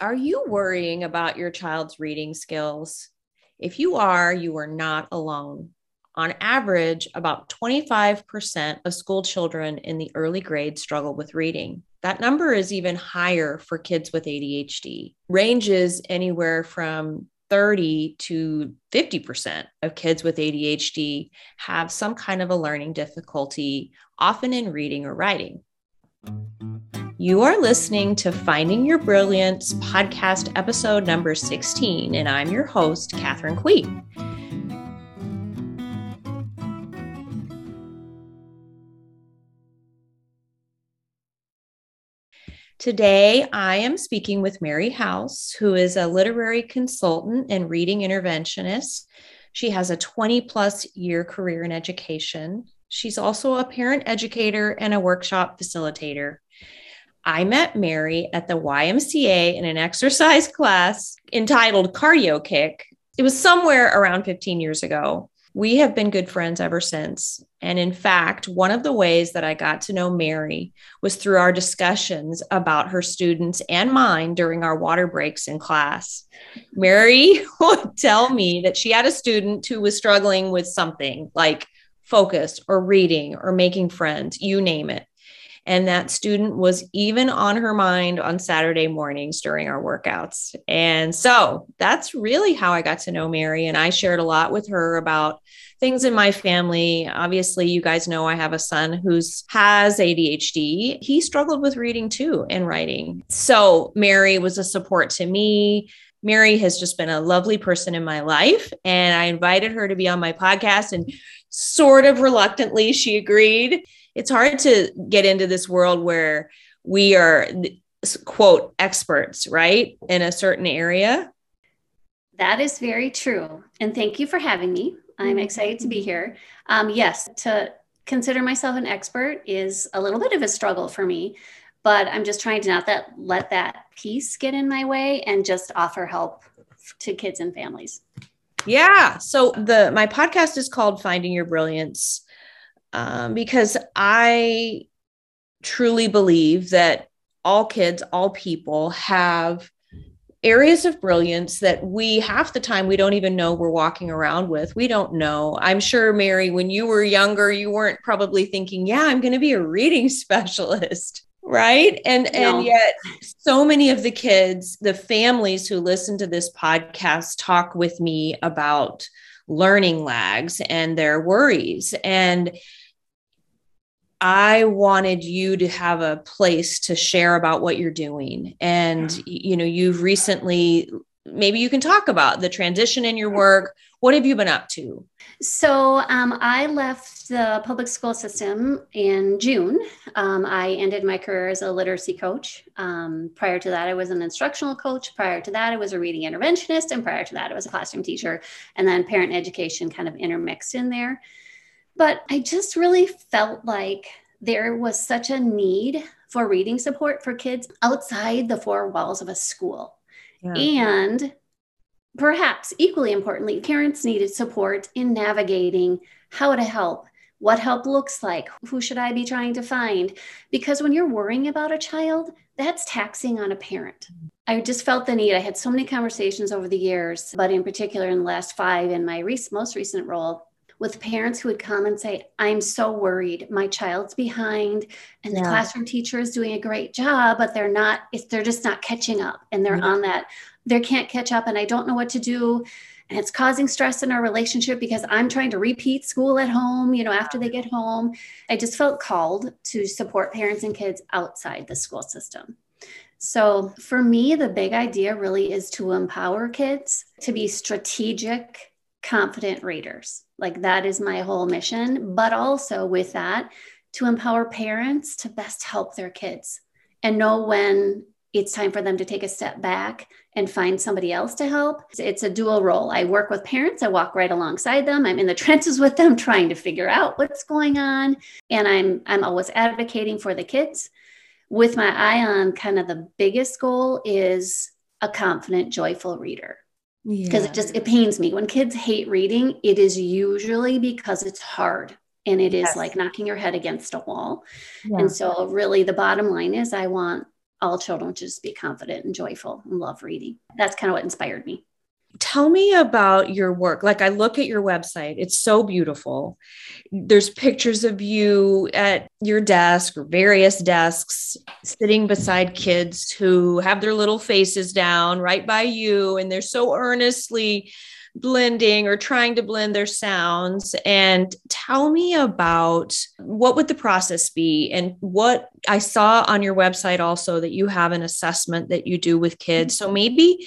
Are you worrying about your child's reading skills? If you are, you are not alone. On average, about 25% of school children in the early grades struggle with reading. That number is even higher for kids with ADHD, ranges anywhere from 30 to 50% of kids with ADHD have some kind of a learning difficulty, often in reading or writing. You are listening to Finding Your Brilliance podcast episode number 16, and I'm your host, Catherine Quee. Today, I am speaking with Mary House, who is a literary consultant and reading interventionist. She has a 20 plus year career in education. She's also a parent educator and a workshop facilitator. I met Mary at the YMCA in an exercise class entitled Cardio Kick. It was somewhere around 15 years ago. We have been good friends ever since. And in fact, one of the ways that I got to know Mary was through our discussions about her students and mine during our water breaks in class. Mary would tell me that she had a student who was struggling with something like focus or reading or making friends, you name it. And that student was even on her mind on Saturday mornings during our workouts. And so that's really how I got to know Mary. And I shared a lot with her about things in my family. Obviously, you guys know I have a son who's has ADHD. He struggled with reading too and writing. So Mary was a support to me. Mary has just been a lovely person in my life. And I invited her to be on my podcast, and sort of reluctantly, she agreed it's hard to get into this world where we are quote experts right in a certain area that is very true and thank you for having me i'm mm-hmm. excited to be here um, yes to consider myself an expert is a little bit of a struggle for me but i'm just trying to not that let that piece get in my way and just offer help to kids and families yeah so the my podcast is called finding your brilliance um, because I truly believe that all kids, all people have areas of brilliance that we half the time we don't even know we're walking around with. We don't know. I'm sure, Mary, when you were younger, you weren't probably thinking, yeah, I'm going to be a reading specialist. Right. And no. and yet so many of the kids, the families who listen to this podcast talk with me about learning lags and their worries. And I wanted you to have a place to share about what you're doing. And, you know, you've recently, maybe you can talk about the transition in your work. What have you been up to? So, um, I left the public school system in June. Um, I ended my career as a literacy coach. Um, prior to that, I was an instructional coach. Prior to that, I was a reading interventionist. And prior to that, I was a classroom teacher. And then parent education kind of intermixed in there. But I just really felt like there was such a need for reading support for kids outside the four walls of a school. Yeah. And perhaps equally importantly, parents needed support in navigating how to help, what help looks like, who should I be trying to find? Because when you're worrying about a child, that's taxing on a parent. I just felt the need. I had so many conversations over the years, but in particular in the last five in my re- most recent role, with parents who would come and say, I'm so worried. My child's behind and yeah. the classroom teacher is doing a great job, but they're not, if they're just not catching up and they're on that, they can't catch up and I don't know what to do. And it's causing stress in our relationship because I'm trying to repeat school at home, you know, after they get home. I just felt called to support parents and kids outside the school system. So, for me, the big idea really is to empower kids to be strategic, confident readers like that is my whole mission. But also with that, to empower parents to best help their kids and know when it's time for them to take a step back and find somebody else to help. It's a dual role. I work with parents, I walk right alongside them. I'm in the trenches with them trying to figure out what's going on and I'm I'm always advocating for the kids with my eye on kind of the biggest goal is a confident joyful reader because yeah. it just it pains me when kids hate reading it is usually because it's hard and it yes. is like knocking your head against a wall yeah. and so really the bottom line is i want all children to just be confident and joyful and love reading. That's kind of what inspired me tell me about your work. Like I look at your website, it's so beautiful. There's pictures of you at your desk or various desks sitting beside kids who have their little faces down right by you and they're so earnestly blending or trying to blend their sounds and tell me about what would the process be and what I saw on your website also that you have an assessment that you do with kids so maybe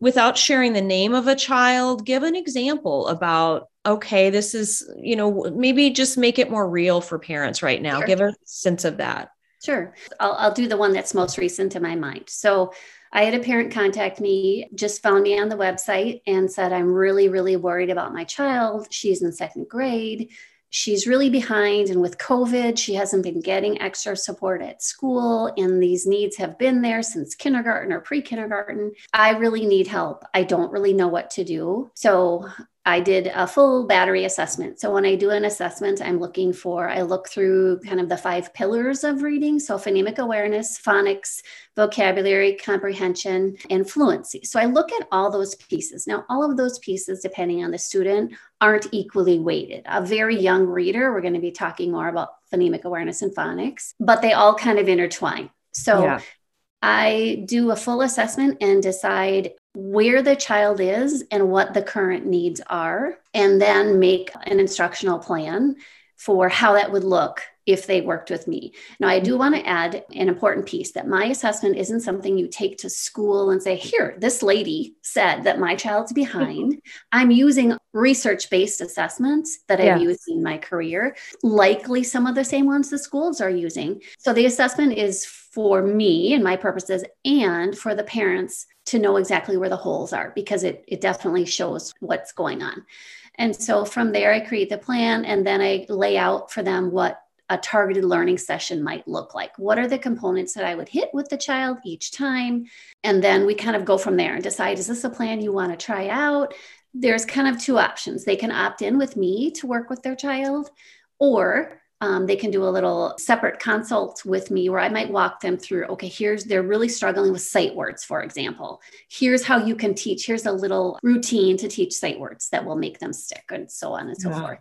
without sharing the name of a child, give an example about, okay, this is, you know, maybe just make it more real for parents right now. Sure. Give a sense of that. Sure. I'll, I'll do the one that's most recent in my mind. So I had a parent contact me, just found me on the website and said, I'm really, really worried about my child. She's in second grade she's really behind. And with COVID, she hasn't been getting extra support at school. And these needs have been there since kindergarten or pre kindergarten. I really need help. I don't really know what to do. So I did a full battery assessment. So when I do an assessment, I'm looking for, I look through kind of the five pillars of reading. So phonemic awareness, phonics, vocabulary, comprehension, and fluency. So I look at all those pieces. Now, all of those pieces, depending on the student, aren't equally weighted. A very young reader, we're going to be talking more about phonemic awareness and phonics, but they all kind of intertwine. So yeah. I do a full assessment and decide where the child is and what the current needs are, and then make an instructional plan for how that would look if they worked with me. Now, I do want to add an important piece that my assessment isn't something you take to school and say, here, this lady said that my child's behind. I'm using research based assessments that I've used in my career, likely some of the same ones the schools are using. So the assessment is for me and my purposes and for the parents to know exactly where the holes are because it, it definitely shows what's going on. And so from there, I create the plan and then I lay out for them what a targeted learning session might look like. What are the components that I would hit with the child each time? And then we kind of go from there and decide is this a plan you want to try out? There's kind of two options. They can opt in with me to work with their child, or um, they can do a little separate consult with me where I might walk them through. Okay, here's they're really struggling with sight words, for example. Here's how you can teach. Here's a little routine to teach sight words that will make them stick, and so on and so yeah. forth.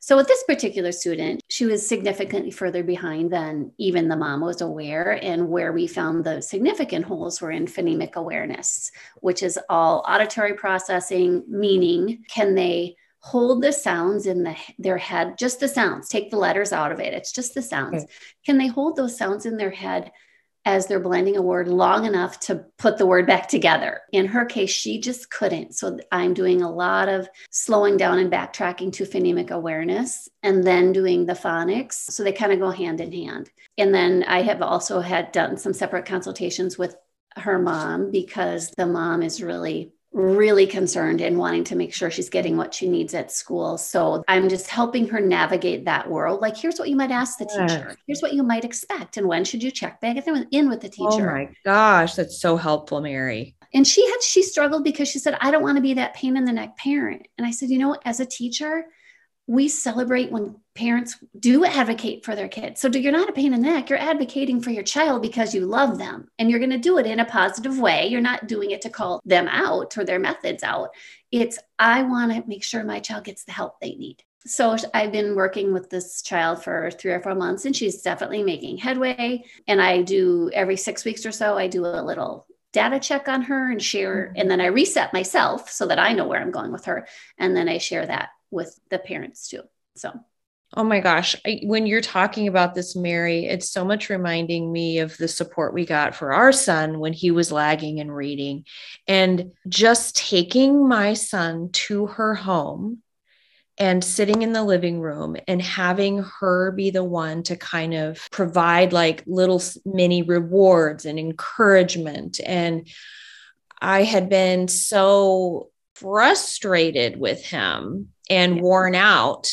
So, with this particular student, she was significantly further behind than even the mom was aware. And where we found the significant holes were in phonemic awareness, which is all auditory processing, meaning, can they hold the sounds in the, their head, just the sounds, take the letters out of it. It's just the sounds. Okay. Can they hold those sounds in their head as they're blending a word long enough to put the word back together? In her case, she just couldn't. So I'm doing a lot of slowing down and backtracking to phonemic awareness and then doing the phonics. So they kind of go hand in hand. And then I have also had done some separate consultations with her mom because the mom is really really concerned and wanting to make sure she's getting what she needs at school. So I'm just helping her navigate that world. Like, here's what you might ask the teacher. Here's what you might expect. And when should you check back in with the oh teacher? Oh my gosh, that's so helpful, Mary. And she had, she struggled because she said, I don't want to be that pain in the neck parent. And I said, you know, as a teacher, we celebrate when parents do advocate for their kids. So you're not a pain in the neck. You're advocating for your child because you love them and you're going to do it in a positive way. You're not doing it to call them out or their methods out. It's, I want to make sure my child gets the help they need. So I've been working with this child for three or four months and she's definitely making headway. And I do every six weeks or so, I do a little data check on her and share. Mm-hmm. And then I reset myself so that I know where I'm going with her. And then I share that with the parents too. So Oh my gosh. I, when you're talking about this, Mary, it's so much reminding me of the support we got for our son when he was lagging in reading. And just taking my son to her home and sitting in the living room and having her be the one to kind of provide like little mini rewards and encouragement. And I had been so frustrated with him and yeah. worn out.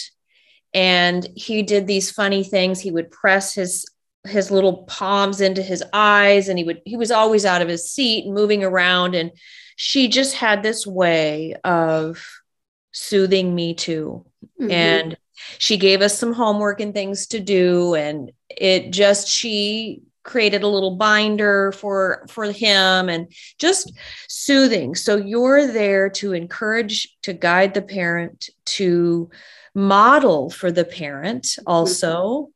And he did these funny things. He would press his his little palms into his eyes and he would he was always out of his seat moving around. And she just had this way of soothing me too. Mm-hmm. and she gave us some homework and things to do. And it just she created a little binder for for him and just soothing. So you're there to encourage to guide the parent to model for the parent also.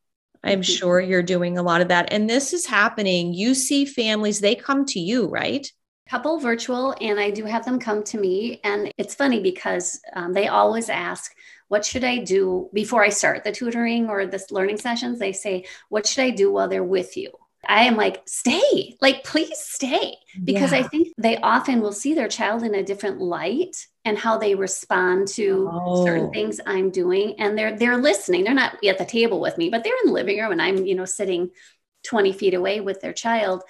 I'm mm-hmm. sure you're doing a lot of that. And this is happening. You see families they come to you right? Couple virtual and i do have them come to me. And it's funny because um, they always ask what should i do? Before i start the tutoring or this learning sessions they say what should i do while they're with you I am like, stay, like, please stay. Because yeah. I think they often will see their child in a different light and how they respond to oh. certain things I'm doing. And they're they're listening. They're not at the table with me, but they're in the living room and I'm, you know, sitting 20 feet away with their child.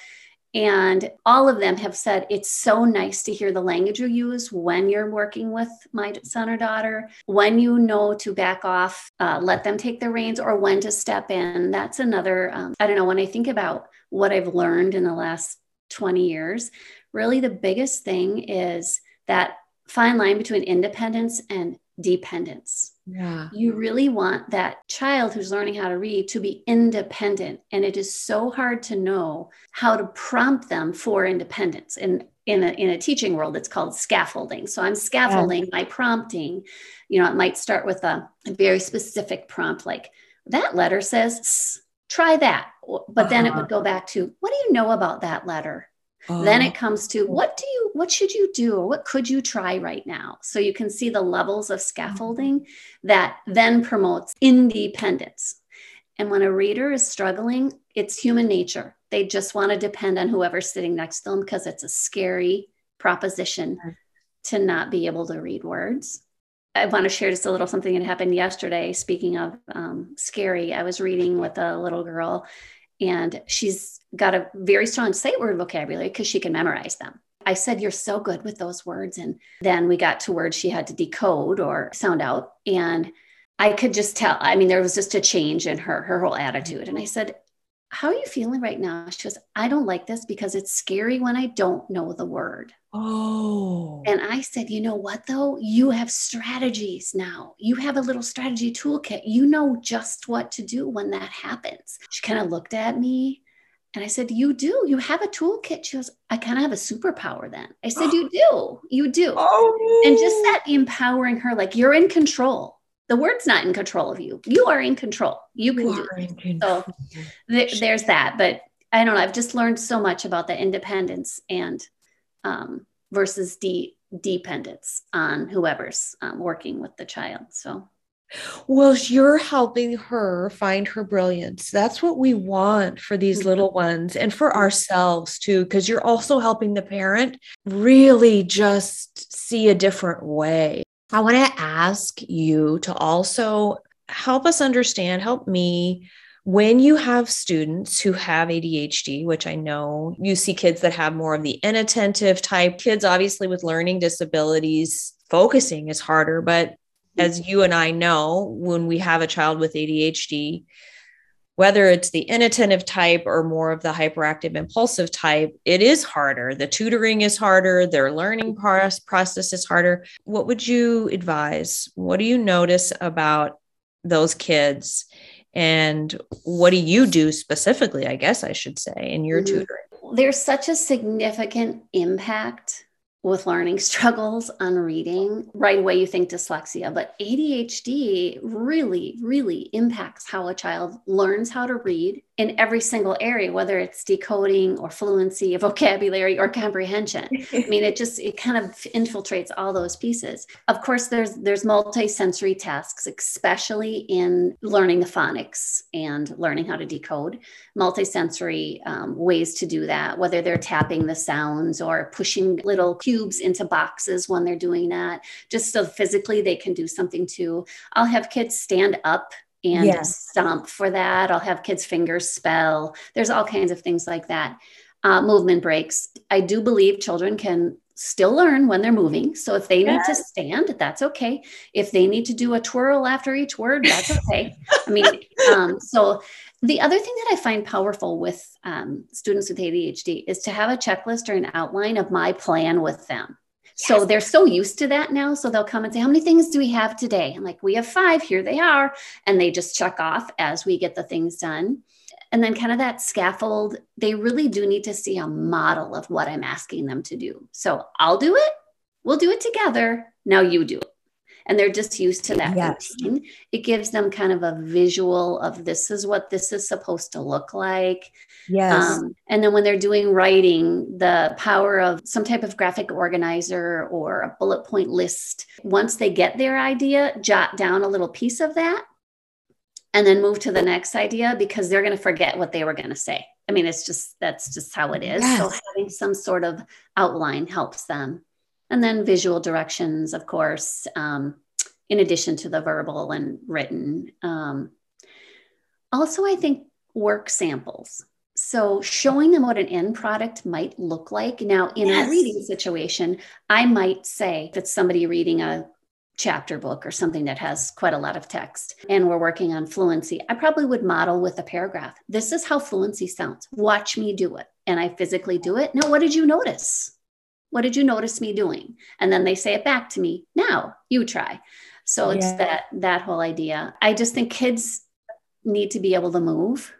And all of them have said it's so nice to hear the language you use when you're working with my son or daughter, when you know to back off, uh, let them take the reins, or when to step in. That's another, um, I don't know, when I think about what I've learned in the last 20 years, really the biggest thing is that fine line between independence and dependence. Yeah. You really want that child who's learning how to read to be independent. And it is so hard to know how to prompt them for independence. And in a, in a teaching world, it's called scaffolding. So I'm scaffolding yeah. my prompting. You know, it might start with a, a, very specific prompt like, that letter says, try that. But then uh-huh. it would go back to, what do you know about that letter? Then it oh. comes to what do you what should you do or what could you try right now? So you can see the levels of scaffolding that then promotes independence. And when a reader is struggling, it's human nature. They just want to depend on whoever's sitting next to them because it's a scary proposition to not be able to read words. I want to share just a little something that happened yesterday. Speaking of um, scary, I was reading with a little girl and she's got a very strong sight word vocabulary because she can memorize them. I said, You're so good with those words. And then we got to words she had to decode or sound out. And I could just tell, I mean, there was just a change in her, her whole attitude. And I said, How are you feeling right now? She goes, I don't like this because it's scary when I don't know the word. Oh. And I said, you know what, though? You have strategies now. You have a little strategy toolkit. You know just what to do when that happens. She kind of looked at me and I said, You do. You have a toolkit. She goes, I kind of have a superpower then. I said, You do. You do. Oh. And just that empowering her, like you're in control. The word's not in control of you. You are in control. You can you do it. So th- there's that. But I don't know. I've just learned so much about the independence and um, versus de- dependence on whoever's um, working with the child. So, well, you're helping her find her brilliance. That's what we want for these mm-hmm. little ones and for ourselves too, because you're also helping the parent really just see a different way. I want to ask you to also help us understand, help me when you have students who have ADHD, which I know you see kids that have more of the inattentive type, kids obviously with learning disabilities, focusing is harder. But hmm. as you and I know, when we have a child with ADHD, whether it's the inattentive type or more of the hyperactive impulsive type, it is harder. The tutoring is harder, their learning process is harder. What would you advise? What do you notice about those kids? And what do you do specifically i guess i should say in your mm-hmm. tutoring there's such a significant impact with learning struggles on reading, right away you think dyslexia, but ADHD really, really impacts how a child learns how to read in every single area, whether it's decoding or fluency, vocabulary, or comprehension. I mean, it just it kind of infiltrates all those pieces. Of course, there's there's multi-sensory tasks, especially in learning the phonics and learning how to decode. Multi-sensory um, ways to do that, whether they're tapping the sounds or pushing little cubes into boxes when they're doing that, just so physically they can do something too. I'll have kids stand up and yes. stomp for that. I'll have kids' fingers spell. There's all kinds of things like that. Uh, movement breaks. I do believe children can still learn when they're moving. So if they yes. need to stand, that's okay. If they need to do a twirl after each word, that's okay. I mean, um, so the other thing that I find powerful with um, students with ADHD is to have a checklist or an outline of my plan with them. Yes. So they're so used to that now. So they'll come and say, How many things do we have today? I'm like, We have five. Here they are. And they just check off as we get the things done. And then, kind of that scaffold, they really do need to see a model of what I'm asking them to do. So I'll do it. We'll do it together. Now you do it and they're just used to that yes. routine. It gives them kind of a visual of this is what this is supposed to look like. Yes. Um, and then when they're doing writing, the power of some type of graphic organizer or a bullet point list, once they get their idea, jot down a little piece of that and then move to the next idea because they're going to forget what they were going to say. I mean, it's just that's just how it is. Yes. So having some sort of outline helps them and then visual directions, of course, um, in addition to the verbal and written. Um, also, I think work samples. So, showing them what an end product might look like. Now, in yes. a reading situation, I might say if it's somebody reading a chapter book or something that has quite a lot of text and we're working on fluency, I probably would model with a paragraph. This is how fluency sounds. Watch me do it. And I physically do it. Now, what did you notice? What did you notice me doing? And then they say it back to me. Now you try. So it's yeah. that that whole idea. I just think kids need to be able to move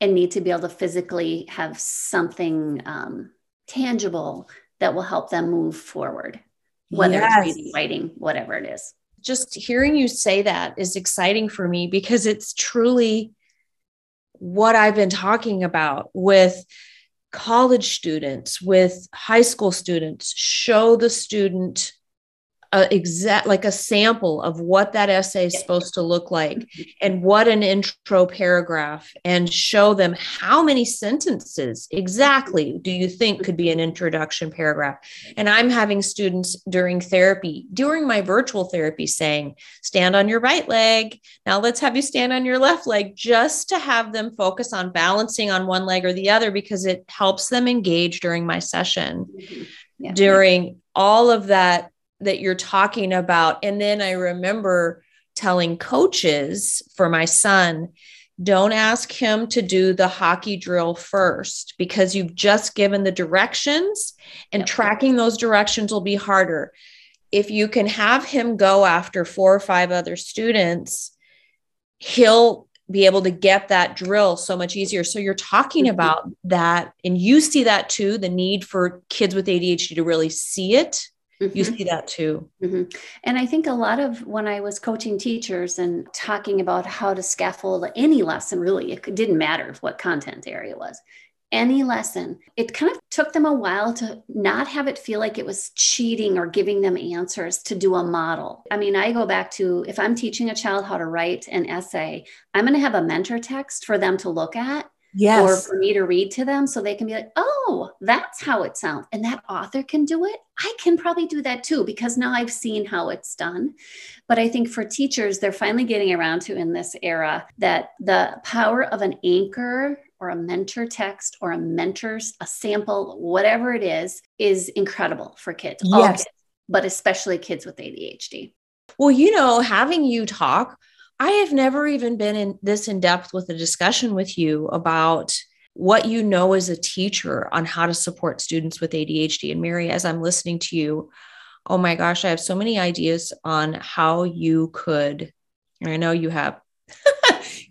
and need to be able to physically have something um, tangible that will help them move forward, whether yes. it's reading, writing, whatever it is. Just hearing you say that is exciting for me because it's truly what I've been talking about with college students, with high school students, show the student a exact like a sample of what that essay is supposed to look like mm-hmm. and what an intro paragraph and show them how many sentences exactly do you think could be an introduction paragraph and i'm having students during therapy during my virtual therapy saying stand on your right leg now let's have you stand on your left leg just to have them focus on balancing on one leg or the other because it helps them engage during my session mm-hmm. yeah. during all of that that you're talking about. And then I remember telling coaches for my son, don't ask him to do the hockey drill first because you've just given the directions and yep. tracking those directions will be harder. If you can have him go after four or five other students, he'll be able to get that drill so much easier. So you're talking mm-hmm. about that, and you see that too the need for kids with ADHD to really see it Mm-hmm. You see that too. Mm-hmm. And I think a lot of when I was coaching teachers and talking about how to scaffold any lesson, really, it didn't matter what content area was, any lesson, it kind of took them a while to not have it feel like it was cheating or giving them answers to do a model. I mean, I go back to if I'm teaching a child how to write an essay, I'm going to have a mentor text for them to look at yes. or for me to read to them so they can be like, oh, that's how it sounds. And that author can do it. I can probably do that too because now I've seen how it's done. But I think for teachers, they're finally getting around to in this era that the power of an anchor or a mentor text or a mentor's a sample, whatever it is, is incredible for kids. Yes. Kids, but especially kids with ADHD. Well, you know, having you talk I have never even been in this in depth with a discussion with you about what you know as a teacher on how to support students with ADHD. And Mary, as I'm listening to you, oh my gosh, I have so many ideas on how you could. I know you have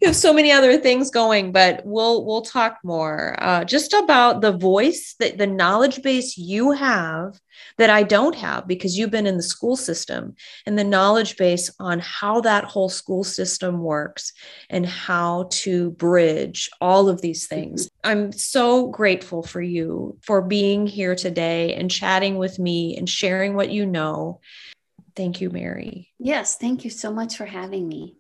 have so many other things going, but we'll we'll talk more uh, just about the voice that the knowledge base you have that I don't have because you've been in the school system and the knowledge base on how that whole school system works and how to bridge all of these things. I'm so grateful for you for being here today and chatting with me and sharing what you know. Thank you, Mary. Yes, thank you so much for having me.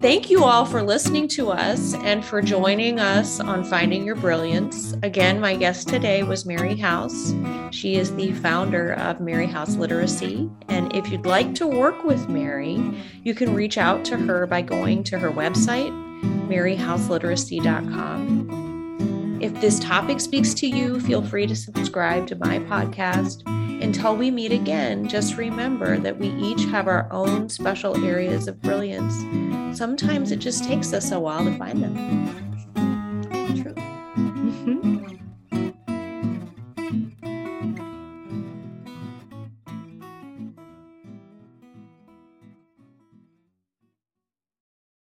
Thank you all for listening to us and for joining us on Finding Your Brilliance. Again, my guest today was Mary House. She is the founder of Mary House Literacy. And if you'd like to work with Mary, you can reach out to her by going to her website, maryhouseliteracy.com. If this topic speaks to you, feel free to subscribe to my podcast until we meet again, just remember that we each have our own special areas of brilliance. Sometimes it just takes us a while to find them.